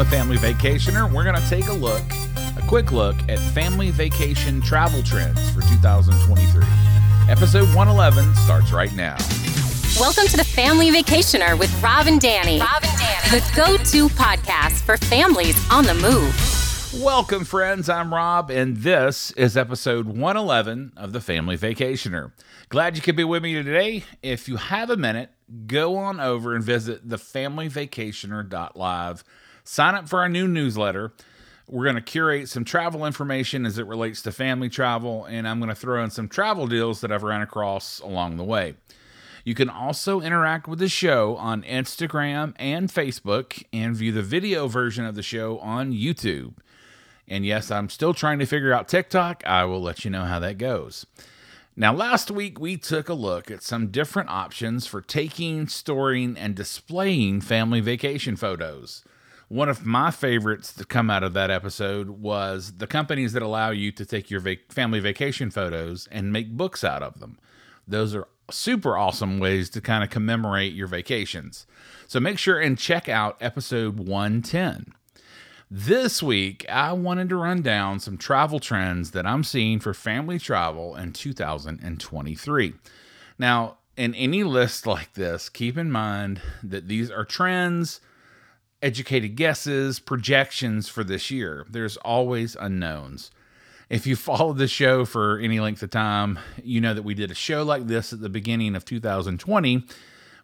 the Family Vacationer. We're going to take a look, a quick look at family vacation travel trends for 2023. Episode 111 starts right now. Welcome to the Family Vacationer with Rob and Danny. Rob and Danny. The go-to podcast for families on the move. Welcome, friends. I'm Rob, and this is episode 111 of the Family Vacationer. Glad you could be with me today. If you have a minute, go on over and visit thefamilyvacationer.live. Sign up for our new newsletter. We're going to curate some travel information as it relates to family travel, and I'm going to throw in some travel deals that I've ran across along the way. You can also interact with the show on Instagram and Facebook and view the video version of the show on YouTube. And yes, I'm still trying to figure out TikTok. I will let you know how that goes. Now, last week we took a look at some different options for taking, storing, and displaying family vacation photos. One of my favorites to come out of that episode was the companies that allow you to take your vac- family vacation photos and make books out of them. Those are super awesome ways to kind of commemorate your vacations. So make sure and check out episode 110. This week, I wanted to run down some travel trends that I'm seeing for family travel in 2023. Now, in any list like this, keep in mind that these are trends, educated guesses, projections for this year. There's always unknowns. If you followed the show for any length of time, you know that we did a show like this at the beginning of 2020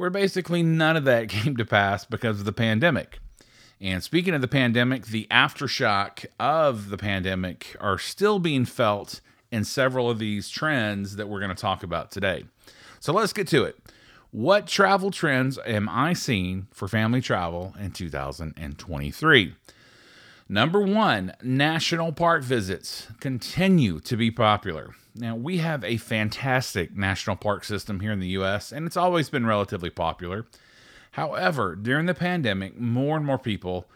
where basically none of that came to pass because of the pandemic. And speaking of the pandemic, the aftershock of the pandemic are still being felt in several of these trends that we're going to talk about today. So let's get to it. What travel trends am I seeing for family travel in 2023? Number one, national park visits continue to be popular. Now, we have a fantastic national park system here in the US, and it's always been relatively popular. However, during the pandemic, more and more people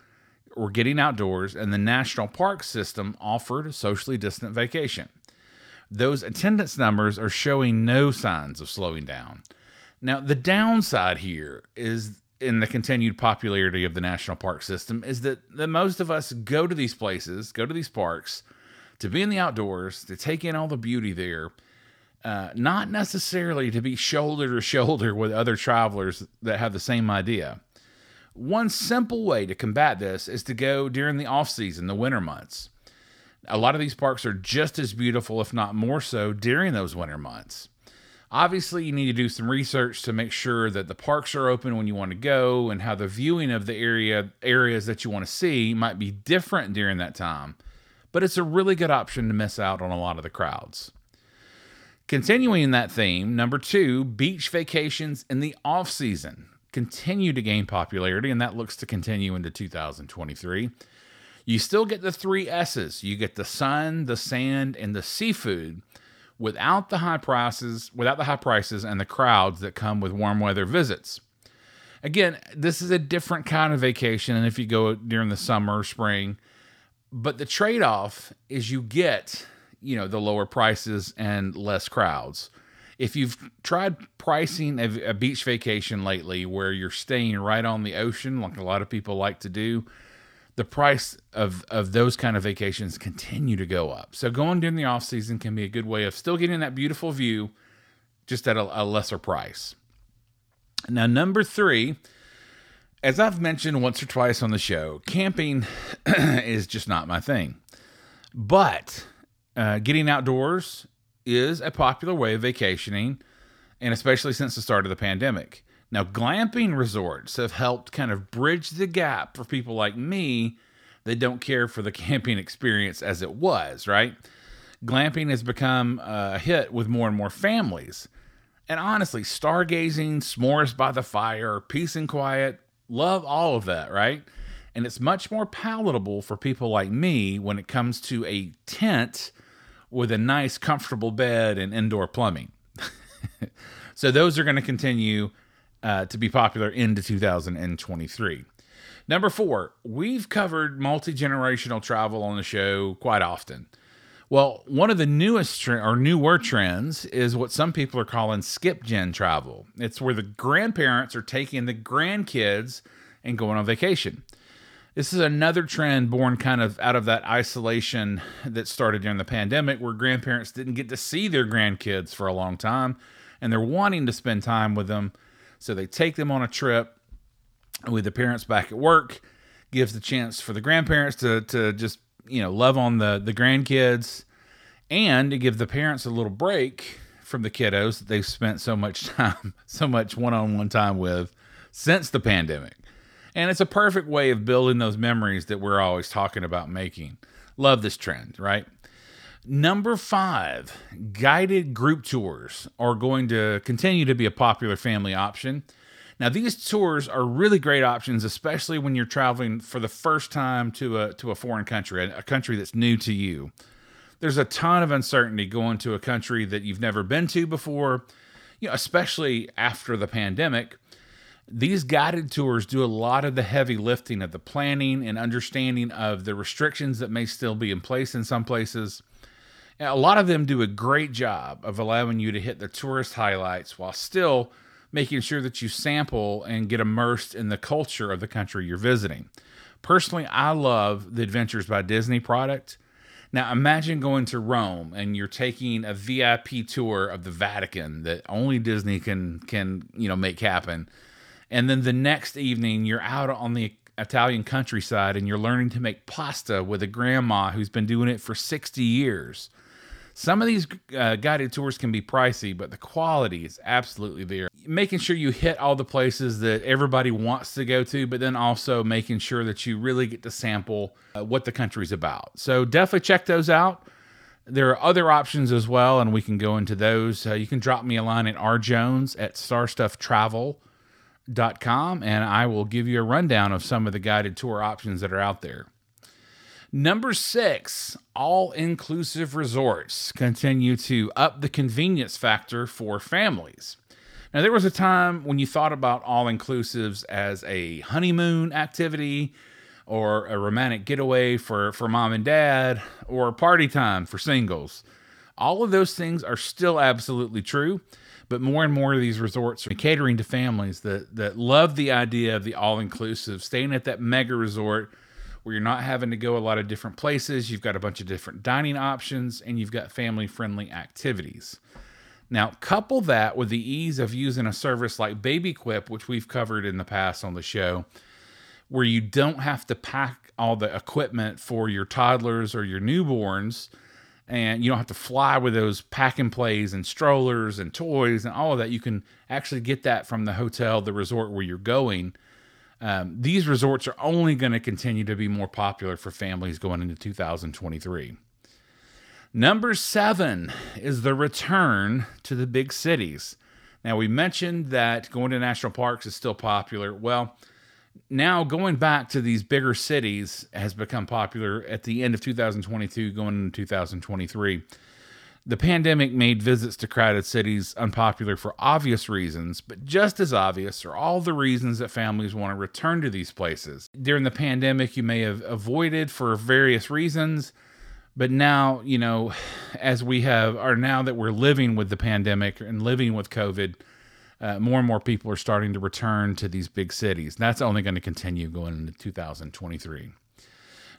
were getting outdoors, and the national park system offered socially distant vacation. Those attendance numbers are showing no signs of slowing down. Now, the downside here is in the continued popularity of the national park system is that, that most of us go to these places, go to these parks to be in the outdoors, to take in all the beauty there, uh, not necessarily to be shoulder to shoulder with other travelers that have the same idea. One simple way to combat this is to go during the off season, the winter months. A lot of these parks are just as beautiful, if not more so, during those winter months. Obviously, you need to do some research to make sure that the parks are open when you want to go and how the viewing of the area areas that you want to see might be different during that time. But it's a really good option to miss out on a lot of the crowds. Continuing that theme, number two, beach vacations in the off season continue to gain popularity, and that looks to continue into 2023. You still get the three S's you get the sun, the sand, and the seafood without the high prices, without the high prices and the crowds that come with warm weather visits. Again, this is a different kind of vacation than if you go during the summer or spring, but the trade-off is you get you know the lower prices and less crowds. If you've tried pricing a, beach vacation lately where you're staying right on the ocean, like a lot of people like to do, the price of, of those kind of vacations continue to go up. So going during the off season can be a good way of still getting that beautiful view, just at a, a lesser price. Now, number three, as I've mentioned once or twice on the show, camping is just not my thing. But uh, getting outdoors is a popular way of vacationing, and especially since the start of the pandemic. Now, glamping resorts have helped kind of bridge the gap for people like me that don't care for the camping experience as it was, right? Glamping has become uh, a hit with more and more families. And honestly, stargazing, s'mores by the fire, peace and quiet, love all of that, right? And it's much more palatable for people like me when it comes to a tent with a nice, comfortable bed and indoor plumbing. so those are going to continue uh, to be popular into 2023. Number four, we've covered multi generational travel on the show quite often. Well, one of the newest tre- or newer trends is what some people are calling skip gen travel. It's where the grandparents are taking the grandkids and going on vacation. This is another trend born kind of out of that isolation that started during the pandemic, where grandparents didn't get to see their grandkids for a long time and they're wanting to spend time with them. So they take them on a trip with the parents back at work, gives the chance for the grandparents to, to just, you know, love on the, the grandkids and to give the parents a little break from the kiddos that they've spent so much time, so much one on one time with since the pandemic. And it's a perfect way of building those memories that we're always talking about making. Love this trend, right? Number five, guided group tours are going to continue to be a popular family option. Now, these tours are really great options, especially when you're traveling for the first time to a to a foreign country, a country that's new to you. There's a ton of uncertainty going to a country that you've never been to before, you know, especially after the pandemic. These guided tours do a lot of the heavy lifting of the planning and understanding of the restrictions that may still be in place in some places. A lot of them do a great job of allowing you to hit the tourist highlights while still making sure that you sample and get immersed in the culture of the country you're visiting. Personally, I love the Adventures by Disney product. Now, imagine going to Rome and you're taking a VIP tour of the Vatican that only Disney can can, you know, make happen and then the next evening, you're out on the Italian countryside and you're learning to make pasta with a grandma who's been doing it for 60 years. Some of these uh, guided tours can be pricey, but the quality is absolutely there. Making sure you hit all the places that everybody wants to go to, but then also making sure that you really get to sample uh, what the country's about. So definitely check those out. There are other options as well, and we can go into those. Uh, you can drop me a line at rjones at starstufftravel.com com and I will give you a rundown of some of the guided tour options that are out there. Number six, all inclusive resorts continue to up the convenience factor for families. Now, there was a time when you thought about all inclusives as a honeymoon activity or a romantic getaway for, for mom and dad or party time for singles. All of those things are still absolutely true. But more and more of these resorts are catering to families that that love the idea of the all inclusive, staying at that mega resort where you're not having to go a lot of different places. You've got a bunch of different dining options and you've got family friendly activities. Now, couple that with the ease of using a service like BabyQuip, which we've covered in the past on the show, where you don't have to pack all the equipment for your toddlers or your newborns and you don't have to fly with those pack and plays and strollers and toys and all of that. You can actually get that from the hotel, the resort where you're going. Um, these resorts are only going to continue to be more popular for families going into 2023. Number seven is the return to the big cities. Now, we mentioned that going to national parks is still popular. Well, now going back to these bigger cities has become popular at the end of 2022 going into 2023 the pandemic made visits to crowded cities unpopular for obvious reasons, but just as obvious are all the reasons that families want to return to these places. During the pandemic, you may have avoided for various reasons, but now, you know, as we have, are now that we're living with the pandemic and living with COVID, uh, more and more people are starting to return to these big cities. That's only going to continue going into 2023.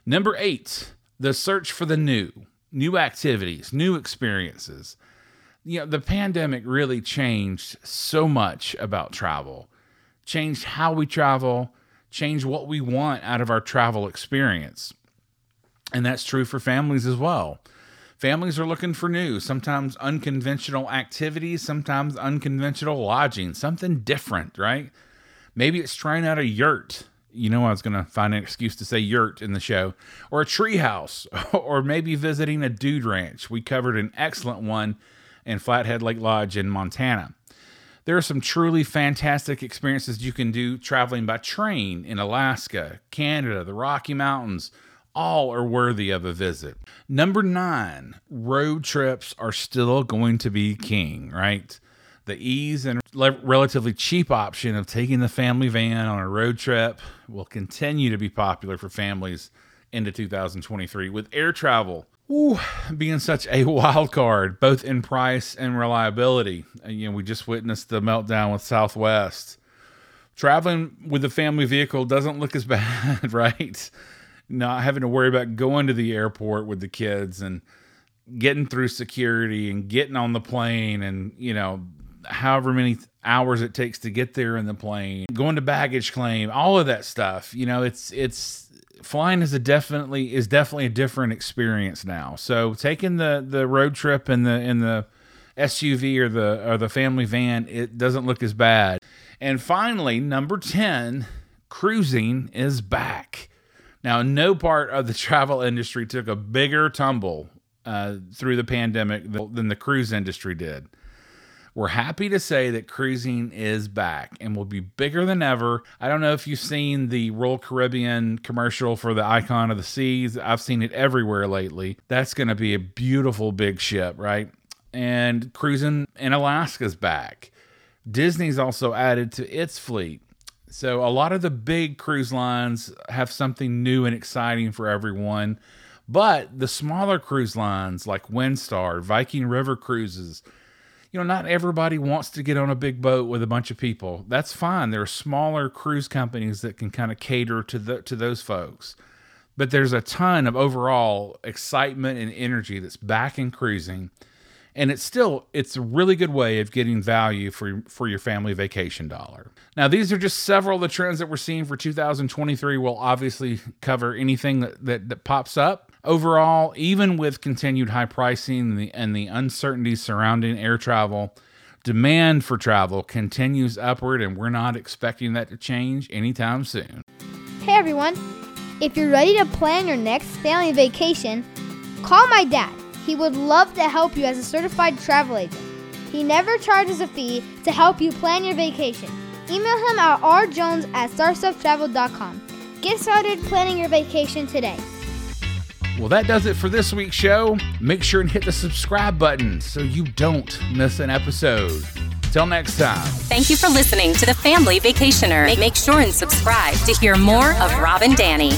Number eight, the search for the new, new activities, new experiences. You know, the pandemic really changed so much about travel, changed how we travel, changed what we want out of our travel experience. And that's true for families as well. Families are looking for new, sometimes unconventional activities, sometimes unconventional lodging, something different, right? Maybe it's trying out a yurt. You know, I was going to find an excuse to say yurt in the show, or a treehouse, or maybe visiting a dude ranch. We covered an excellent one in Flathead Lake Lodge in Montana. There are some truly fantastic experiences you can do traveling by train in Alaska, Canada, the Rocky Mountains, all are worthy of a visit. Number nine, road trips are still going to be king, right? The ease and le- relatively cheap option of taking the family van on a road trip will continue to be popular for families into 2023 with air travel ooh, being such a wild card both in price and reliability. You know, we just witnessed the meltdown with Southwest traveling with a family vehicle doesn't look as bad, right? Not having to worry about going to the airport with the kids and getting through security and getting on the plane and, you know, however many hours it takes to get there in the plane, going to baggage claim, all of that stuff. You know, it's it's flying is a definitely is definitely a different experience now. So taking the the road trip in the in the SUV or the or the family van, it doesn't look as bad. And finally, number 10, cruising is back. Now, no part of the travel industry took a bigger tumble uh, through the pandemic than the cruise industry did. We're happy to say that cruising is back and will be bigger than ever. I don't know if you've seen the Royal Caribbean commercial for the Icon of the Seas. I've seen it everywhere lately. That's going to be a beautiful big ship, right? And cruising in Alaska's back. Disney's also added to its fleet. So a lot of the big cruise lines have something new and exciting for everyone. But the smaller cruise lines like Windstar, Viking River Cruises, you know, not everybody wants to get on a big boat with a bunch of people. That's fine. There are smaller cruise companies that can kind of cater to the, to those folks. But there's a ton of overall excitement and energy that's back in cruising. And it's still it's a really good way of getting value for for your family vacation dollar. Now, these are just several of the trends that we're seeing for 2023. We'll obviously cover anything that, that, that pops up. Overall, even with continued high pricing and the, uncertainty surrounding air travel, demand for travel continues upward, and we're not expecting that to change anytime soon. Hey everyone! If you're ready to plan your next family vacation, call my dad. He would love to help you as a certified travel agent. He never charges a fee to help you plan your vacation. Email him at rjones at starstufftravel.com. Get started planning your vacation today. Well, that does it for this week's show. Make sure and hit the subscribe button so you don't miss an episode. Till next time. Thank you for listening to the Family Vacationer. Make, sure and subscribe to hear more of Rob and Danny.